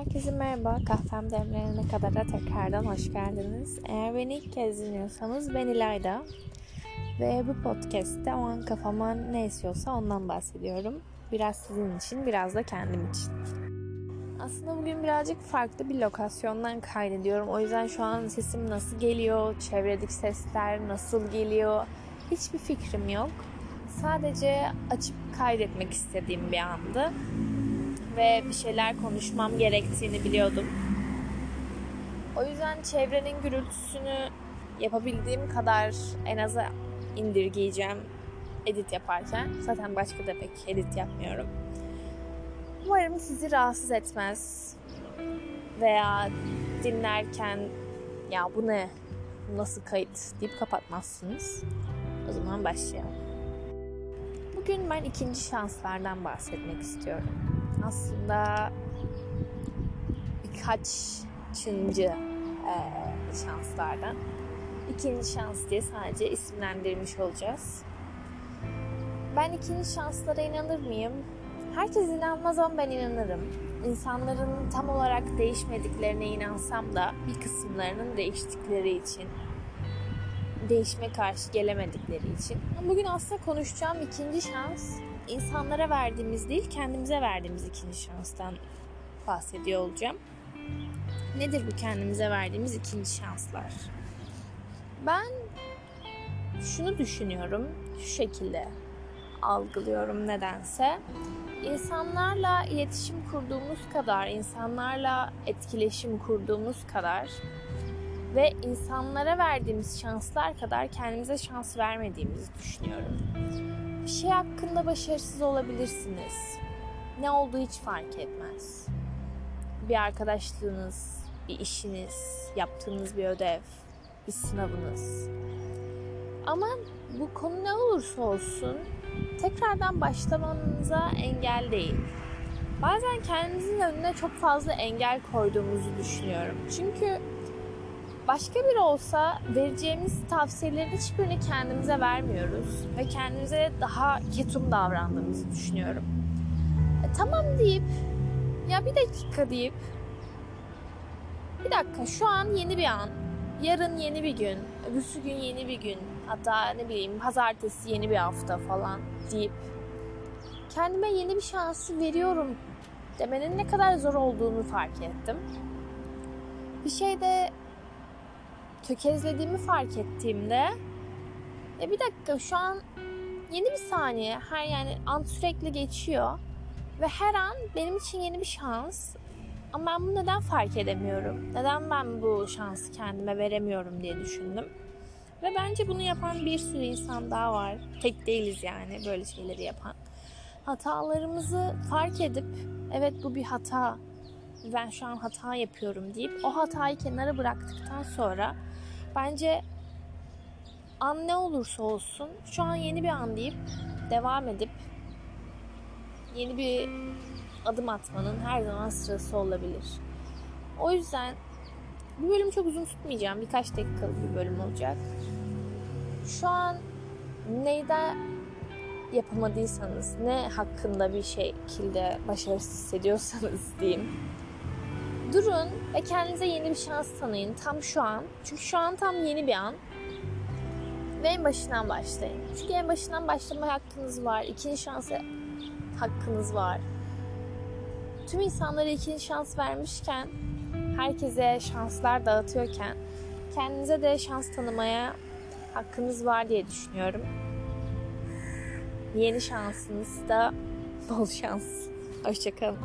Herkese merhaba. Kahvem demlenene kadar da tekrardan hoş geldiniz. Eğer beni ilk kez dinliyorsanız ben İlayda. Ve bu podcast'te o an kafama ne esiyorsa ondan bahsediyorum. Biraz sizin için, biraz da kendim için. Aslında bugün birazcık farklı bir lokasyondan kaydediyorum. O yüzden şu an sesim nasıl geliyor, çevredeki sesler nasıl geliyor hiçbir fikrim yok. Sadece açıp kaydetmek istediğim bir andı ve bir şeyler konuşmam gerektiğini biliyordum. O yüzden çevrenin gürültüsünü yapabildiğim kadar en aza indirgeyeceğim edit yaparken. Zaten başka da pek edit yapmıyorum. Umarım sizi rahatsız etmez. Veya dinlerken ya bu ne, nasıl kayıt deyip kapatmazsınız. O zaman başlayalım. Bugün ben ikinci şanslardan bahsetmek istiyorum aslında birkaç çıncı e, şanslardan. İkinci şans diye sadece isimlendirmiş olacağız. Ben ikinci şanslara inanır mıyım? Herkes inanmaz ama ben inanırım. İnsanların tam olarak değişmediklerine inansam da bir kısımlarının değiştikleri için, değişme karşı gelemedikleri için. Bugün aslında konuşacağım ikinci şans insanlara verdiğimiz değil kendimize verdiğimiz ikinci şanstan bahsediyor olacağım. Nedir bu kendimize verdiğimiz ikinci şanslar? Ben şunu düşünüyorum, şu şekilde algılıyorum nedense. İnsanlarla iletişim kurduğumuz kadar, insanlarla etkileşim kurduğumuz kadar ve insanlara verdiğimiz şanslar kadar kendimize şans vermediğimizi düşünüyorum. Şey hakkında başarısız olabilirsiniz. Ne olduğu hiç fark etmez. Bir arkadaşlığınız, bir işiniz, yaptığınız bir ödev, bir sınavınız. Ama bu konu ne olursa olsun tekrardan başlamanıza engel değil. Bazen kendimizin önüne çok fazla engel koyduğumuzu düşünüyorum. Çünkü başka biri olsa vereceğimiz tavsiyelerin hiçbirini kendimize vermiyoruz ve kendimize daha ketum davrandığımızı düşünüyorum. E, tamam deyip ya bir dakika deyip bir dakika şu an yeni bir an, yarın yeni bir gün, öbürsü gün yeni bir gün, hatta ne bileyim pazartesi yeni bir hafta falan deyip kendime yeni bir şansı veriyorum demenin ne kadar zor olduğunu fark ettim. Bir şeyde tökezlediğimi fark ettiğimde ya bir dakika şu an yeni bir saniye her yani an sürekli geçiyor ve her an benim için yeni bir şans ama ben bunu neden fark edemiyorum? Neden ben bu şansı kendime veremiyorum diye düşündüm. Ve bence bunu yapan bir sürü insan daha var. Tek değiliz yani böyle şeyleri yapan. Hatalarımızı fark edip evet bu bir hata ben şu an hata yapıyorum deyip o hatayı kenara bıraktıktan sonra Bence an ne olursa olsun şu an yeni bir an deyip devam edip yeni bir adım atmanın her zaman sırası olabilir. O yüzden bu bölüm çok uzun tutmayacağım. Birkaç dakikalık bir bölüm olacak. Şu an neyde yapamadıysanız, ne hakkında bir şekilde başarısız hissediyorsanız diyeyim Durun ve kendinize yeni bir şans tanıyın tam şu an. Çünkü şu an tam yeni bir an. Ve en başından başlayın. Çünkü en başından başlama hakkınız var. İkinci şansı hakkınız var. Tüm insanlara ikinci şans vermişken, herkese şanslar dağıtıyorken, kendinize de şans tanımaya hakkınız var diye düşünüyorum. Yeni şansınızda bol şans. Hoşçakalın.